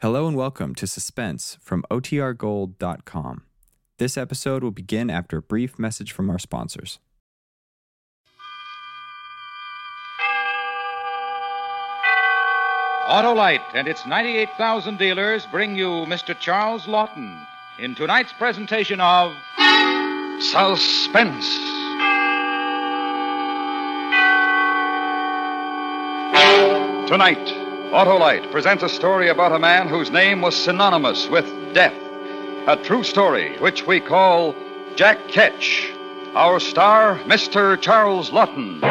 Hello and welcome to Suspense from OTRGold.com. This episode will begin after a brief message from our sponsors. Autolite and its 98,000 dealers bring you Mr. Charles Laughton in tonight's presentation of Suspense. Tonight, Autolite presents a story about a man whose name was synonymous with death. A true story which we call Jack Ketch. Our star, Mr. Charles Laughton.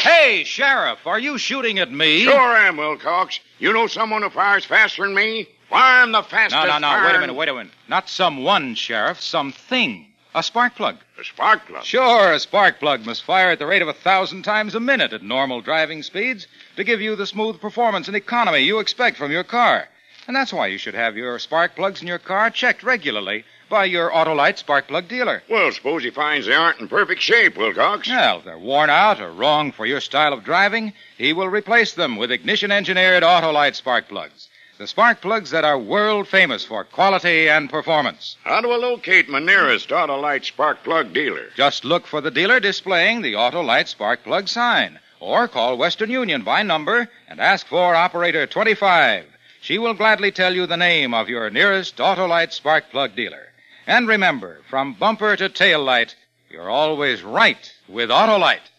Hey, Sheriff, are you shooting at me? Sure am, Wilcox. You know someone who fires faster than me? Why, I'm the fastest. No, no, no. Wait a minute, wait a minute. Not someone, Sheriff. Something. A spark plug. A spark plug. Sure, a spark plug must fire at the rate of a thousand times a minute at normal driving speeds to give you the smooth performance and economy you expect from your car. And that's why you should have your spark plugs in your car checked regularly by your Autolite spark plug dealer. Well, suppose he finds they aren't in perfect shape, Wilcox. Well, if they're worn out or wrong for your style of driving, he will replace them with ignition engineered Autolite spark plugs. The spark plugs that are world famous for quality and performance. How do I locate my nearest Autolite spark plug dealer? Just look for the dealer displaying the Autolite spark plug sign, or call Western Union by number and ask for operator 25. She will gladly tell you the name of your nearest Autolite spark plug dealer. And remember, from bumper to tail light, you're always right with Autolite.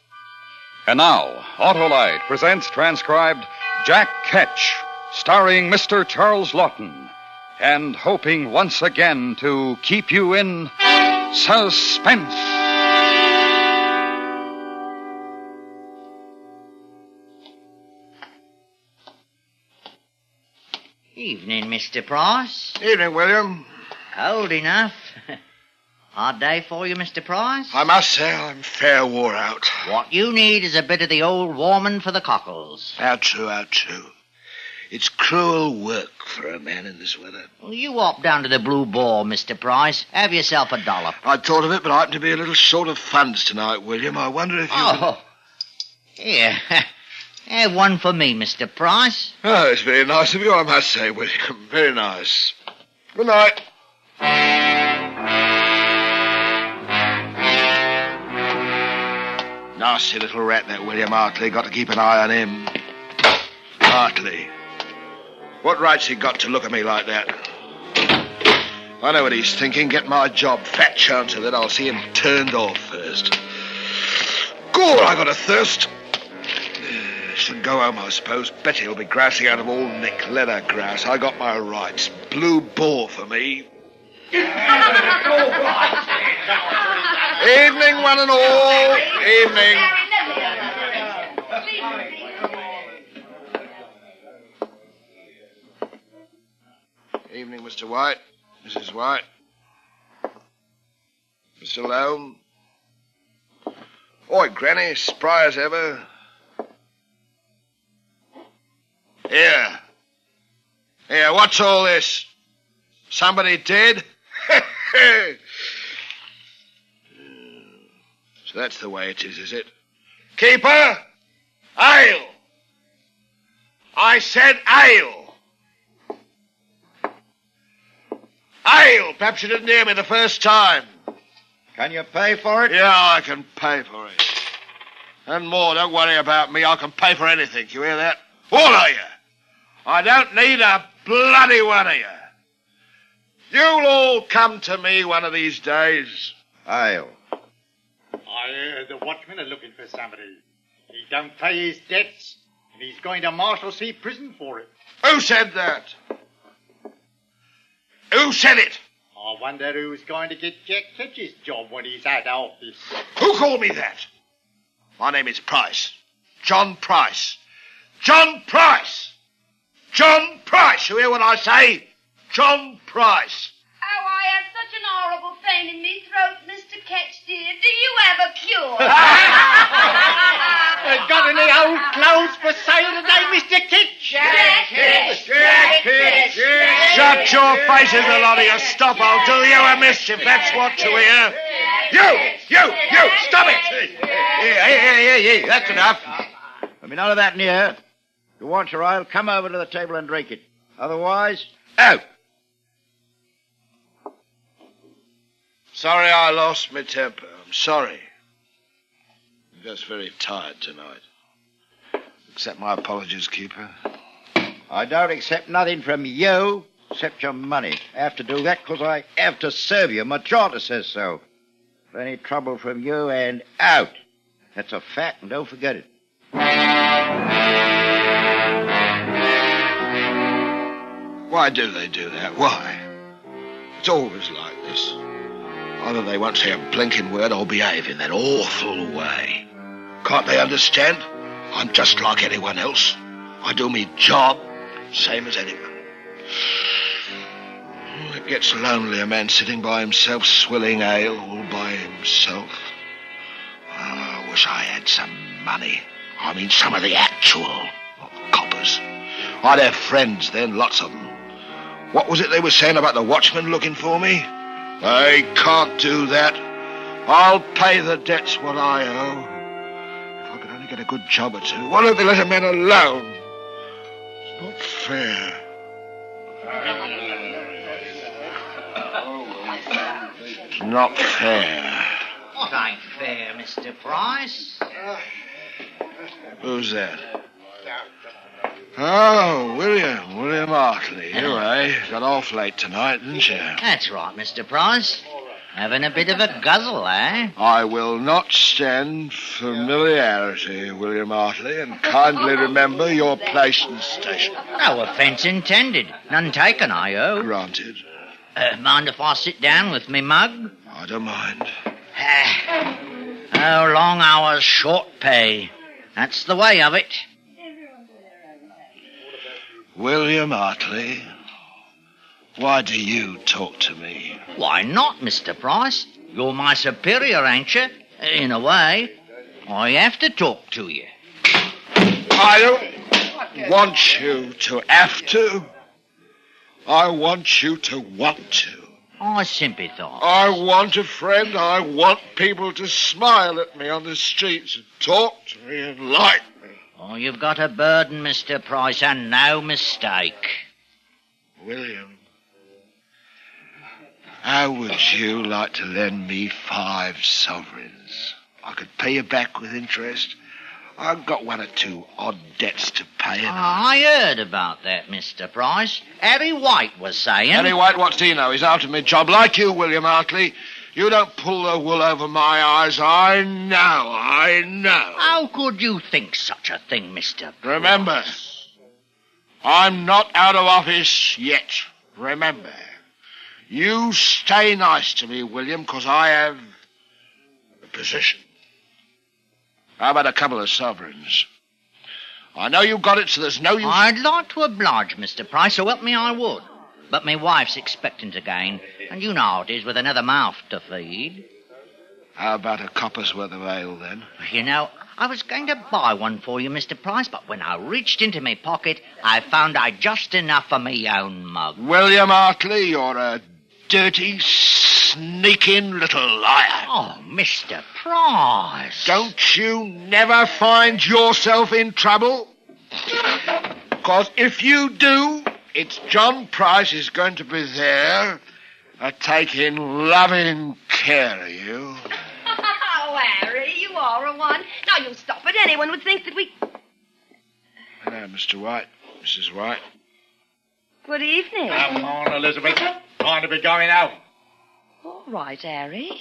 And now, Autolite presents transcribed Jack Ketch, starring Mr. Charles Laughton, and hoping once again to keep you in suspense. Evening, Mr. Price. Evening, William. Cold enough. Hard day for you, Mr. Price? I must say I'm fair wore out. What you need is a bit of the old warming for the cockles. How true, how true. It's cruel work for a man in this weather. Well, you hop down to the Blue Boar, Mr. Price. Have yourself a dollop. I'd thought of it, but I happen to be a little short of funds tonight, William. I wonder if you. Oh. Here. Have one for me, Mr. Price. Oh, it's very nice of you, I must say, William. Very nice. Good night. Nasty little rat, that William Hartley. Got to keep an eye on him. Hartley. What right's he got to look at me like that? I know what he's thinking. Get my job. Fat chance of it. I'll see him turned off first. Gore, I got a thirst. Should go home, I suppose. Betty'll be grousing out of all Nick leather grouse. I got my rights. Blue ball for me. Evening, one and all. Evening. Evening, Mr. White. Mrs. White. Mr. Loam. Oi, Granny, spry as ever. Here. Here, what's all this? Somebody dead? so that's the way it is, is it? Keeper! Ale! I said ale! Ale! Perhaps you didn't hear me the first time. Can you pay for it? Yeah, I can pay for it. And more, don't worry about me. I can pay for anything. You hear that? All of you. I don't need a bloody one of you. You'll all come to me one of these days. I'll. I hear the watchmen are looking for somebody. He don't pay his debts, and he's going to Marshalsea prison for it. Who said that? Who said it? I wonder who's going to get Jack Ketch's job when he's out of office. Who called me that? My name is Price. John Price. John Price. John Price. You hear what I say? John Price. Oh, I have such an horrible pain in me throat, Mr. Ketch, dear. Do you have a cure? Got any old clothes for sale today, Mr. Ketch? Jack Ketch, Jack Ketch, Jack Shut your faces, a lot of you. Stop, I'll do you a mischief. That's what you hear. You! You! You! Stop it! Here, here, here, here, That's enough. There'll be none of that. If you want your ale, come over to the table and drink it. Otherwise, out. Sorry I lost my temper. I'm sorry. I'm just very tired tonight. Accept my apologies, Keeper. I don't accept nothing from you except your money. I have to do that because I have to serve you. My charter says so. If any trouble from you and out. That's a fact, and don't forget it. Why do they do that? Why? It's always like this. Either they won't say a blinking word or behave in that awful way. Can't they understand? I'm just like anyone else. I do me job, same as anyone. It gets lonely, a man sitting by himself, swilling ale all by himself. Oh, I wish I had some money. I mean, some of the actual, coppers. I'd have friends then, lots of them. What was it they were saying about the watchman looking for me? They can't do that. I'll pay the debts what I owe. If I could only get a good job or two. Why don't they let a man alone? It's not fair. Uh, It's not fair. What ain't fair, Mr. Price? Who's that? Oh, William. William Hartley. You, eh? Got off late tonight, didn't you? That's right, Mr. Price. Having a bit of a guzzle, eh? I will not stand familiarity, William Hartley, and kindly remember your place and station. No offence intended. None taken, I owe. Granted. Uh, mind if I sit down with me mug? I don't mind. oh, long hours, short pay. That's the way of it. William Hartley, why do you talk to me? Why not, Mr. Price? You're my superior, ain't you? In a way. I have to talk to you. I don't want you to have to. I want you to want to. I sympathise. I want a friend. I want people to smile at me on the streets and talk to me and like me. Oh, you've got a burden, Mr. Price, and no mistake. William, how would you like to lend me five sovereigns? I could pay you back with interest. I've got one or two odd debts to pay. And ah, I... I heard about that, Mr. Price. Harry White was saying. Harry White, what's he know? He's out of my job. Like you, William Hartley. You don't pull the wool over my eyes. I know, I know. How could you think such a thing, Mr. Remember, I'm not out of office yet. Remember. You stay nice to me, William, because I have a position. How about a couple of sovereigns? I know you got it, so there's no use. I'd like to oblige, Mr. Price, so help me I would. But my wife's expectant again, and you know how it is with another mouth to feed. How about a copper's worth of ale, then? You know, I was going to buy one for you, Mr. Price, but when I reached into my pocket, I found I'd just enough for me own mug. William Hartley, you're a dirty, sneaking little liar. Oh, Mr. Price. Don't you never find yourself in trouble? Because if you do, it's John Price is going to be there, uh, taking loving care of you. Oh, Harry, you are a one. Now, you stop it. Anyone would think that we. Hello, Mr. White, Mrs. White. Good evening. Come on, Elizabeth. Time to be going out. All right, Harry.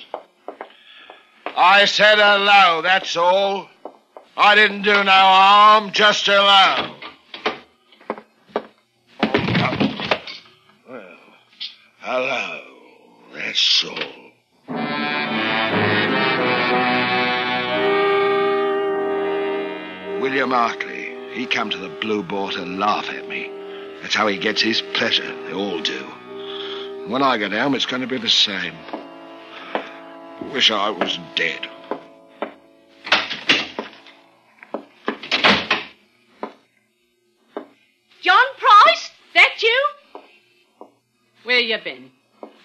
I said hello, that's all. I didn't do no harm, just hello. Oh, well, hello, that's all. William Hartley, he come to the Blue Boar to laugh at me. That's how he gets his pleasure. They all do. When I get home, it's going to be the same. Wish I was dead. John Price? That you? Where you been?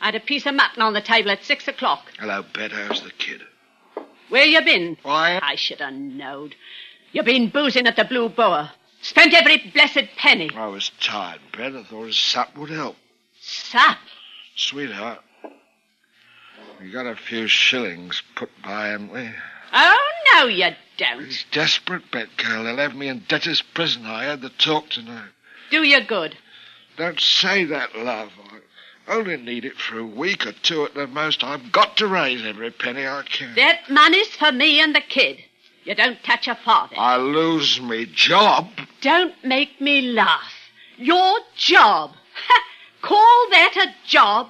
I had a piece of mutton on the table at six o'clock. Hello, Bet. How's the kid? Where you been? Why? I should have knowed. You been boozing at the Blue Boar. Spent every blessed penny. I was tired, Bet. I thought a sup would help. Sup? Sweetheart, we got a few shillings put by, haven't we? Oh, no, you don't. He's desperate, Bet girl. They'll have me in debtor's prison. I had the talk tonight. Do you good. Don't say that, love. I only need it for a week or two at the most. I've got to raise every penny I can. That money's for me and the kid. You don't touch a farthing. I lose me job. Don't make me laugh. Your job. Call that a job?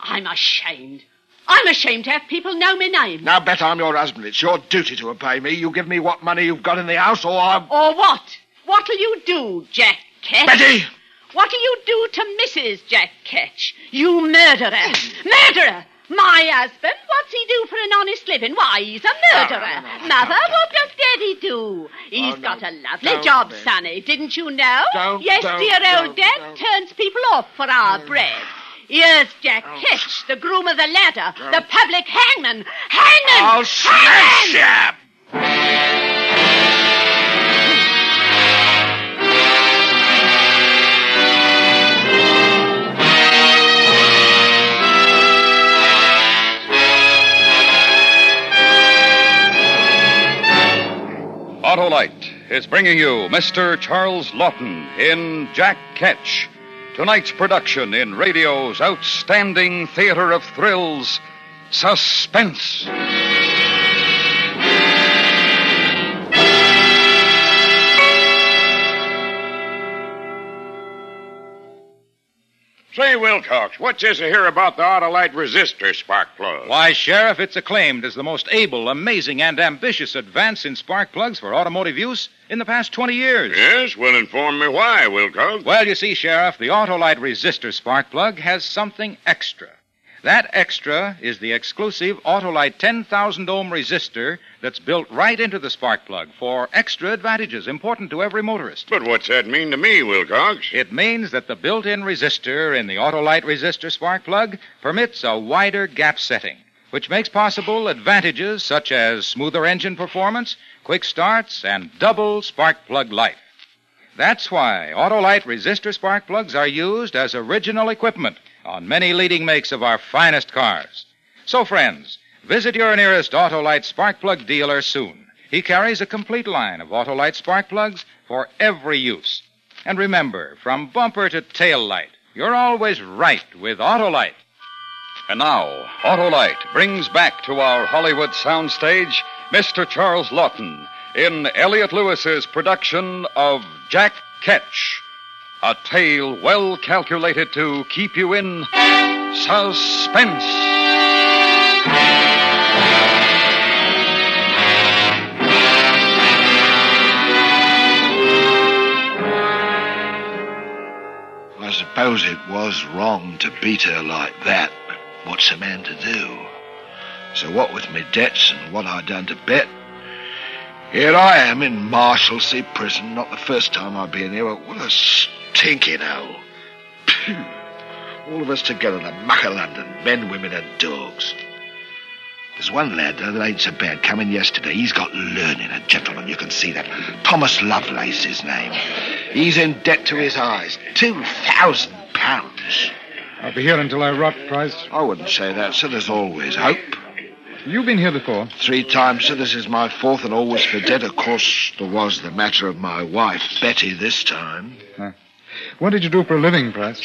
I'm ashamed. I'm ashamed to have people know my name. Now, Bet, I'm your husband. It's your duty to obey me. You give me what money you've got in the house, or I'm... Or what? What'll you do, Jack Ketch? Betty! What'll you do to Mrs. Jack Ketch? You murderer! murderer! My husband, what's he do for an honest living? Why, he's a murderer. Ah, no, no, no, Mother, what does Daddy do? He's Oh, got a lovely job. Sonny, didn't you know? Don't, yes, don't, dear old Dad turns people off for our mm. bread. Here's Jack oh. Ketch, the groom of the ladder, the public hangman. Hangman! I'll smash hangman! you! Autolite is bringing you Mr. Charles Laughton in Jack Ketch. Tonight's production in radio's outstanding theater of thrills, Suspense. Say, Wilcox, what's this hear about the Autolite resistor spark plug? Why, Sheriff, it's acclaimed as the most able, amazing, and ambitious advance in spark plugs for automotive use in the past 20 years. Yes, well, inform me why, Wilcox. Well, you see, Sheriff, the Autolite resistor spark plug has something extra. That extra is the exclusive Autolite 10,000 ohm resistor that's built right into the spark plug for extra advantages important to every motorist. But what's that mean to me, Wilcox? It means that the built in resistor in the Autolite resistor spark plug permits a wider gap setting, which makes possible advantages such as smoother engine performance, quick starts, and double spark plug life. That's why Autolite resistor spark plugs are used as original equipment on many leading makes of our finest cars. So, friends, visit your nearest Autolite spark plug dealer soon. He carries a complete line of Autolite spark plugs for every use. And remember, from bumper to tail light, you're always right with Autolite. And now, Autolite brings back to our Hollywood soundstage Mr. Charles Laughton in Elliott Lewis's production of Jack Ketch, a tale well calculated to keep you in suspense. I suppose it was wrong to beat her like that, but what's a man to do? So what with me debts and what I done to Bet, here I am in Marshalsea prison. Not the first time I've been here, but what a stinking hole. Phew. All of us together, the muck of London, men, women, and dogs. There's one lad though, that ain't so bad coming yesterday. He's got learning, a gentleman, you can see that. Thomas Lovelace, his name. He's in debt to his eyes. Two thousand pounds. I'll be here until I rot, Price. I wouldn't say that, sir. There's always hope. You've been here before. Three times, sir. This is my fourth and always for debt. Of course, there was the matter of my wife, Betty, this time. What did you do for a living, Price?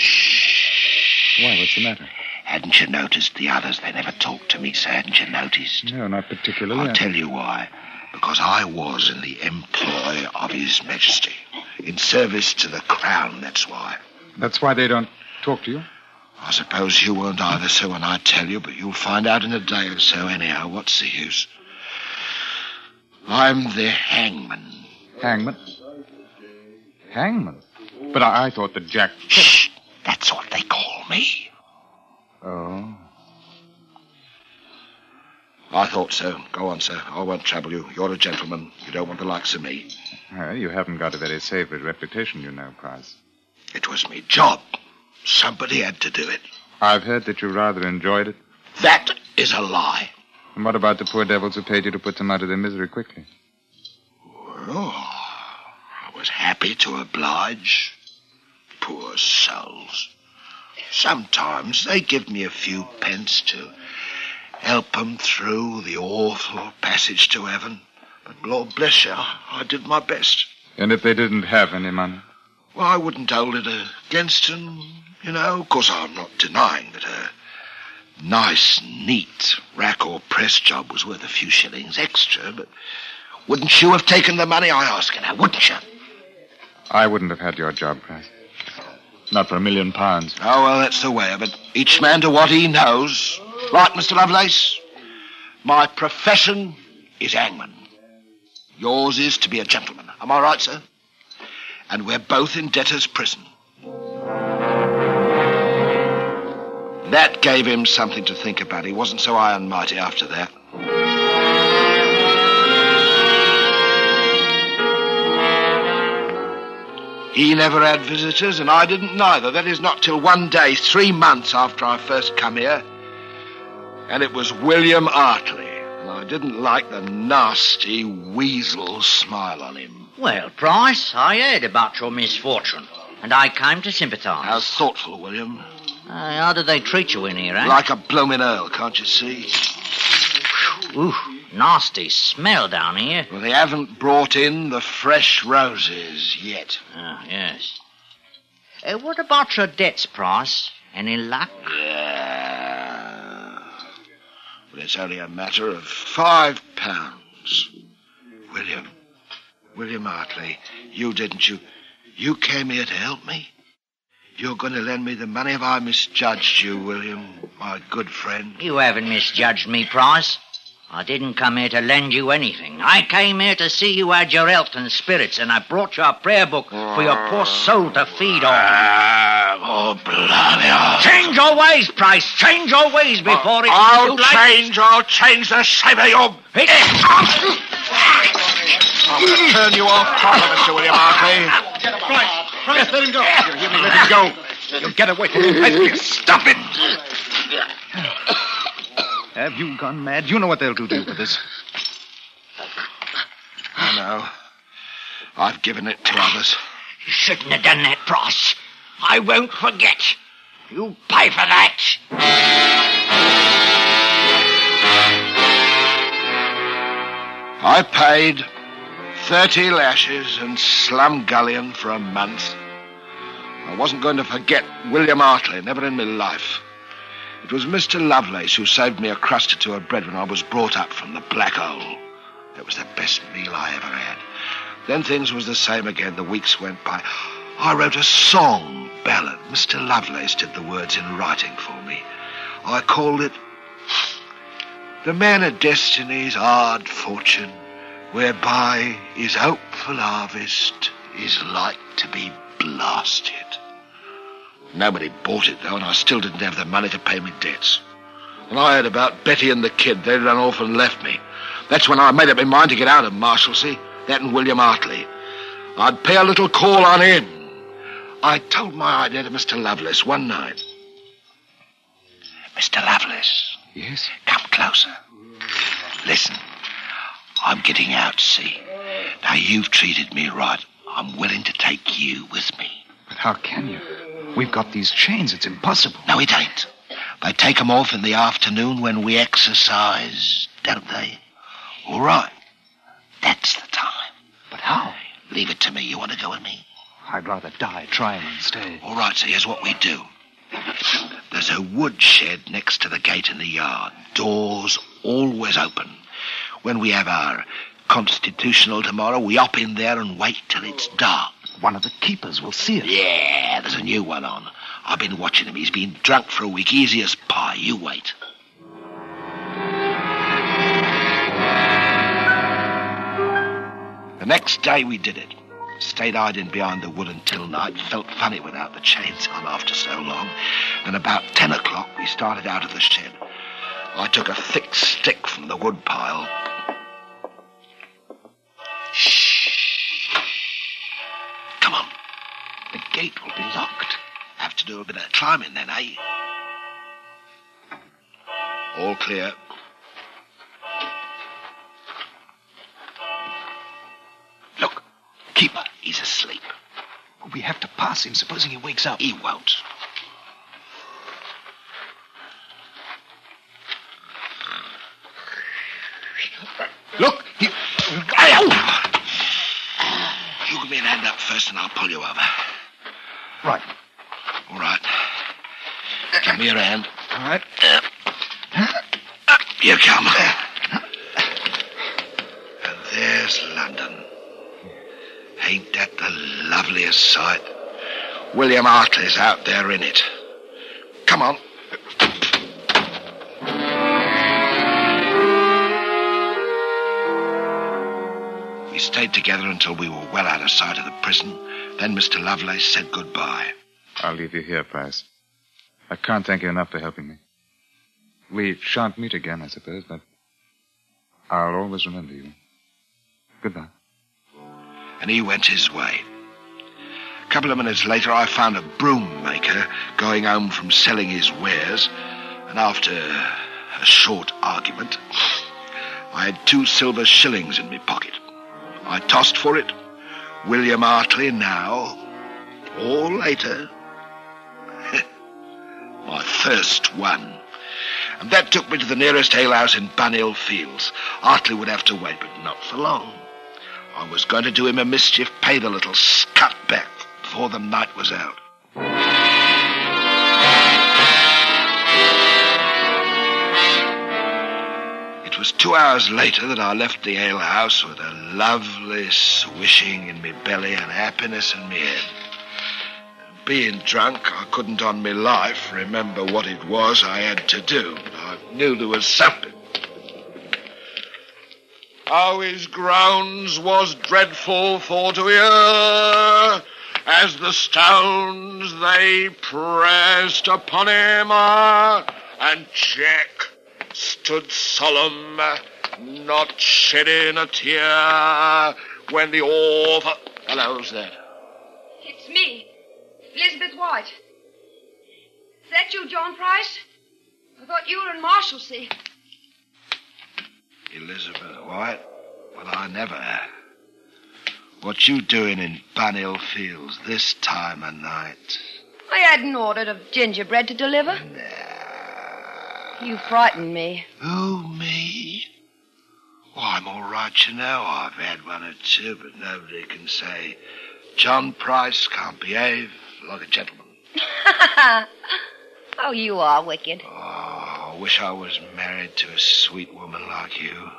Why, what's the matter? Hadn't you noticed the others? They never talked to me, sir. Hadn't you noticed? No, not particularly. I'll tell you why. Because I was in the employ of His Majesty. In service to the Crown, that's why. That's why they don't talk to you? I suppose you won't either, sir, when I tell you, but you'll find out in a day or so anyhow. What's the use? I'm the hangman. Hangman? Hangman? But I, I thought that Jack. Shh! That's what they call me. Oh. I thought so. Go on, sir. I won't trouble you. You're a gentleman. You don't want the likes of me. Well, you haven't got a very savory reputation, you know, Price. It was me job. Somebody had to do it. I've heard that you rather enjoyed it. That is a lie. And what about the poor devils who paid you to put them out of their misery quickly? Oh, I was happy to oblige. Poor souls. Sometimes they give me a few pence to help 'em through the awful passage to heaven. But Lord bless you, I did my best. And if they didn't have any money? Well, I wouldn't hold it against 'em, you know. Of course, I'm not denying that a nice, neat rack or press job was worth a few shillings extra, but wouldn't you have taken the money? I ask you now, wouldn't you? I wouldn't have had your job, Price. Not for a million pounds. Oh, well, that's the way of it. Each man to what he knows. Right, Mr. Lovelace? My profession is hangman. Yours is to be a gentleman. Am I right, sir? And we're both in debtor's prison. That gave him something to think about. He wasn't so iron mighty after that. He never had visitors, and I didn't neither. That is not till one day, three months after I first come here. And it was William Artley. And I didn't like the nasty weasel smile on him. Well, Price, I heard about your misfortune, and I came to sympathise. How thoughtful, William. Uh, how did they treat you in here, eh? Like a bloomin' earl, can't you see? Ooh, nasty smell down here. Well, they haven't brought in the fresh roses yet. Ah, yes. Uh, what about your debts, Price? Any luck? Yeah. But it's only a matter of five pounds. William, William Hartley, you didn't you? You came here to help me? You're going to lend me the money? Have I misjudged you, William, my good friend? You haven't misjudged me, Price. I didn't come here to lend you anything. I came here to see you had your health and spirits, and I brought you a prayer book for your poor soul to feed on. Ah, oh, bloody hell. Change your ways, Price. Change your ways before it's I'll too late. change, I'll change the shape of your... I'm going to turn you off proper, Mr. William Hartley. Price, Price, let him go. You hear me? Let him go. You'll get away from him. Price, Stop it. Have you gone mad? You know what they'll do to you for this. I know. I've given it to others. You shouldn't have done that, Price. I won't forget. You pay for that. I paid 30 lashes and slumgullion for a month. I wasn't going to forget William Hartley, never in my life. It was Mr. Lovelace who saved me a crust or two of bread when I was brought up from the black hole. It was the best meal I ever had. Then things was the same again. The weeks went by. I wrote a song ballad. Mr. Lovelace did the words in writing for me. I called it The Man of Destiny's Hard Fortune, whereby his hopeful harvest is like to be blasted. Nobody bought it, though, and I still didn't have the money to pay my debts. And I heard about Betty and the kid. They'd run off and left me. That's when I made up my mind to get out of Marshalsea. That and William Hartley. I'd pay a little call on him. I told my idea to Mr. Lovelace one night. Mr. Lovelace. Yes? Come closer. Listen. I'm getting out, see? Now, you've treated me right. I'm willing to take you with me. But how can you? We've got these chains. It's impossible. No, it ain't. They take 'em off in the afternoon when we exercise, don't they? All right. That's the time. But how? Leave it to me. You want to go with me? I'd rather die trying than stay. All right, so here's what we do. There's a woodshed next to the gate in the yard. Doors always open. When we have our constitutional tomorrow, we hop in there and wait till it's dark. One of the keepers will see us. Yeah, there's a new one on. I've been watching him. He's been drunk for a week, easy as pie. You wait. The next day we did it. Stayed hiding behind the wood until night. Felt funny without the chains on after so long. And about ten o'clock we started out of the shed. I took a thick stick from the wood pile. Gate will be locked. Have to do a bit of climbing then, eh? All clear. Look, Keeper, he's asleep. We have to pass him, supposing he wakes up. He won't. Look, he. Ow! You give me an hand up first, and I'll pull you over. Right. All right. Give me your hand. All right. Uh, up you come. Uh, and there's London. Ain't that the loveliest sight? William Hartley's out there in it. Come on. We stayed together until we were well out of sight of the prison. Then Mr. Lovelace said goodbye. I'll leave you here, Price. I can't thank you enough for helping me. We shan't meet again, I suppose, but I'll always remember you. Goodbye. and he went his way. A couple of minutes later, I found a broom maker going home from selling his wares, and after a short argument, I had two silver shillings in my pocket. I tossed for it. William Hartley now, or later. My first one. And that took me to the nearest alehouse in Bunhill Fields. Hartley would have to wait, but not for long. I was going to do him a mischief, pay the little scut back before the night was out. It was two hours later that I left the alehouse with a lovely swishing in me belly and happiness in me head. Being drunk, I couldn't on me life remember what it was I had to do. I knew there was something. How his groans was dreadful for to hear, as the stones they pressed upon him, ah, and Jack stood solemn, not shedding a tear, when the that? It's me, Elizabeth White. Is that you, John Price? I thought you were in Marshalsea. Elizabeth White? Well, I never. What you doing in Bunhill Fields this time of night? I hadn't ordered of gingerbread to deliver. Uh, you frightened me. Who, me? Why, I'm all right, you know. I've had one or two, but nobody can say John Price can't behave like a gentleman. oh, you are wicked. Oh, I wish I was married to a sweet woman like you.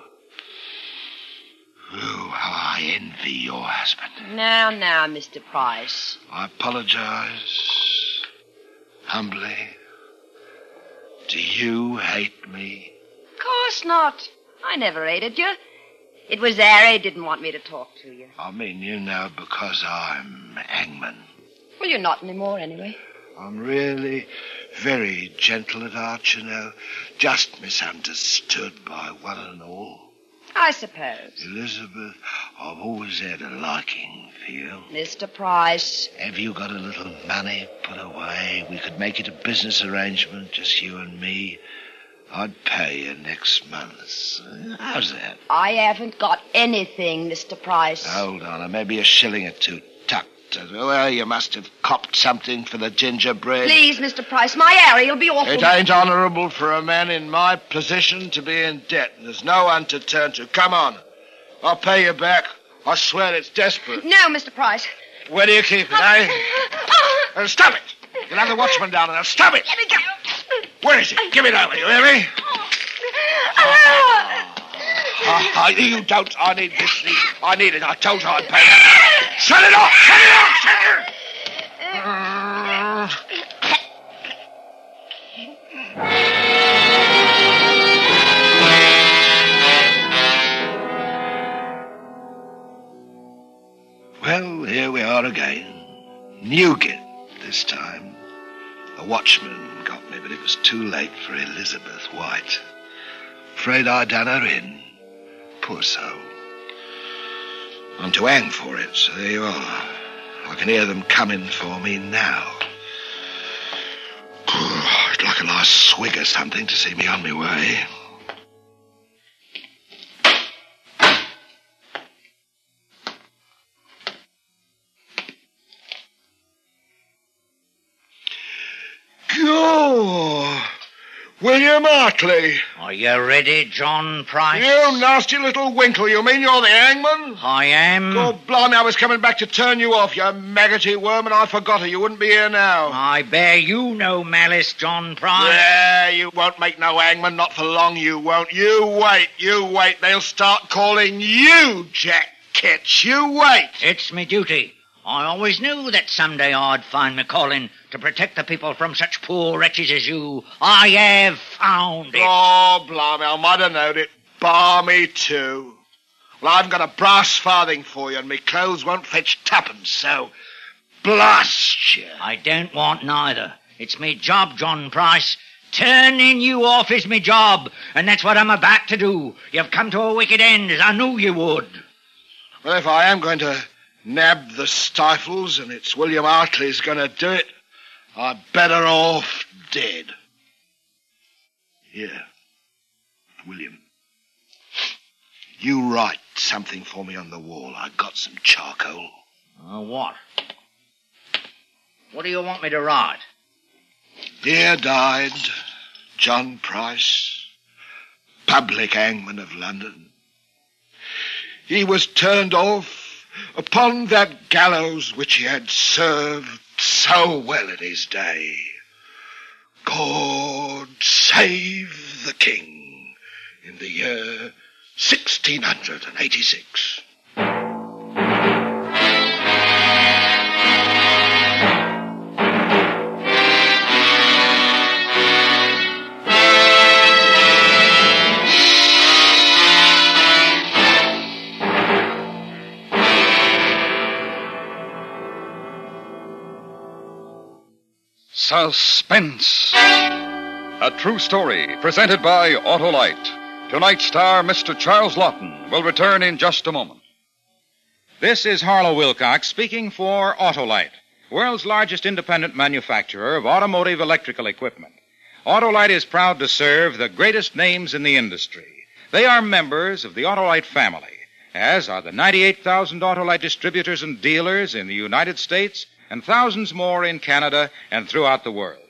Ooh, how I envy your husband. Now, now, Mr. Price. I apologize. Humbly. Do you hate me? Of course not. I never hated you. It was Harry didn't want me to talk to you. I mean, you know, because I'm hangman. Well, you're not anymore, anyway. I'm really very gentle at heart, you know. Just misunderstood by one and all. I suppose. Elizabeth, I've always had a liking for you. Mr. Price. Have you got a little money put away? We could make it a business arrangement, just you and me. I'd pay you next month. How's that? I haven't got anything, Mr. Price. Hold on, maybe a shilling or two Well, you must have copped something for the gingerbread. Please, Mr. Price, my Harry'll be awful. It ain't honourable for a man in my position to be in debt. And there's no one to turn to. Come on. I'll pay you back. I swear it's desperate. No, Mr. Price. Where do you keep it, eh? Uh, stop it! You'll have the watchman down there. Stop it! Let me go. Where is it? Give it over, you hear me? Ah, you don't. I need this. I need it. I told you I'd pay. Shut it off! Shut it off! Shut it off! Well, here we are again. Newgate this time. The watchman got me, but it was too late for Elizabeth White. Afraid I'd done her in. Poor soul. I'm to hang for it, so there you are. I can hear them coming for me now. I'd like a a swig of something to see me on my way. William Hartley. Are you ready, John Price? You nasty little winkle. You mean you're the hangman? I am. Oh, blimey, I was coming back to turn you off, you maggoty worm, and I forgot her. You wouldn't be here now. I bear you no malice, John Price. Yeah, you won't make no hangman, not for long, you won't. You wait, you wait. They'll start calling you Jack Ketch. You wait. It's me duty. I always knew that someday I'd find me calling to protect the people from such poor wretches as you. I have found it. Oh, blimey, I might have known it. Bar me too. Well, I haven't got a brass farthing for you, and me clothes won't fetch tuppence, so blast you. I don't want neither. It's me job, John Price. Turning you off is me job, and that's what I'm about to do. You've come to a wicked end, as I knew you would. Well, if I am going to nab the stifles and it's William Hartley's going to do it, I'm better off dead. Here, William. You write something for me on the wall. I got some charcoal. Uh, what? What do you want me to write? Here died John Price, public hangman of London. He was turned off upon that gallows which he had served so well in his day. God save the king in the year 1686. Suspense. A true story presented by Autolite. Tonight's star, Mr. Charles Laughton, will return in just a moment. This is Harlow Wilcox speaking for Autolite, world's largest independent manufacturer of automotive electrical equipment. Autolite is proud to serve the greatest names in the industry. They are members of the Autolite family, as are the 98,000 Autolite distributors and dealers in the United States and thousands more in Canada and throughout the world.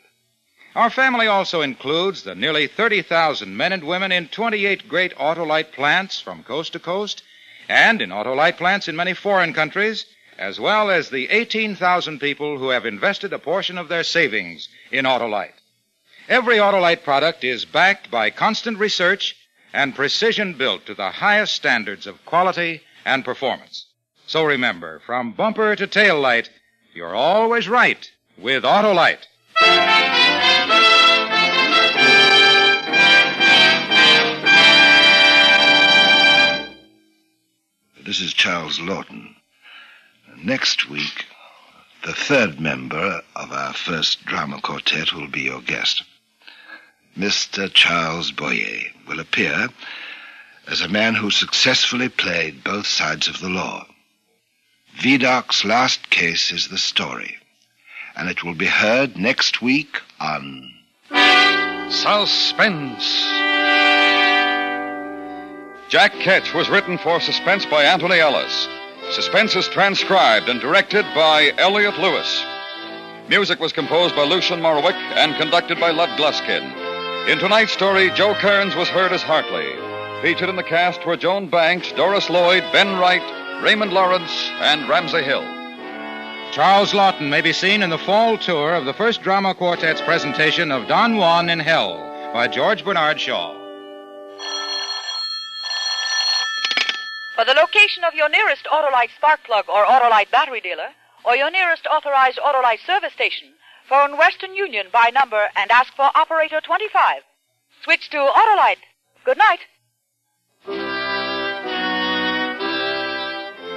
Our family also includes the nearly 30,000 men and women in 28 great Autolite plants from coast to coast and in Autolite plants in many foreign countries, as well as the 18,000 people who have invested a portion of their savings in Autolite. Every Autolite product is backed by constant research and precision built to the highest standards of quality and performance. So remember, from bumper to tail light, you're always right with Autolite. This is Charles Laughton. Next week, the third member of our first drama quartet will be your guest. Mr. Charles Boyer will appear as a man who successfully played both sides of the law. Vidocq's last case is the story, and it will be heard next week on Suspense. Jack Ketch was written for Suspense by Antony Ellis. Suspense is transcribed and directed by Elliott Lewis. Music was composed by Lucien Moraweck and conducted by Lud Gluskin. In tonight's story, Joe Kearns was heard as Hartley. Featured in the cast were Joan Banks, Doris Lloyd, Ben Wright, Raymond Lawrence, and Ramsey Hill. Charles Laughton may be seen in the fall tour of the first drama quartet's presentation of Don Juan in Hell by George Bernard Shaw. For the location of your nearest Autolite spark plug or Autolite battery dealer, or your nearest authorized Autolite service station, phone Western Union by number and ask for operator 25. Switch to Autolite. Good night.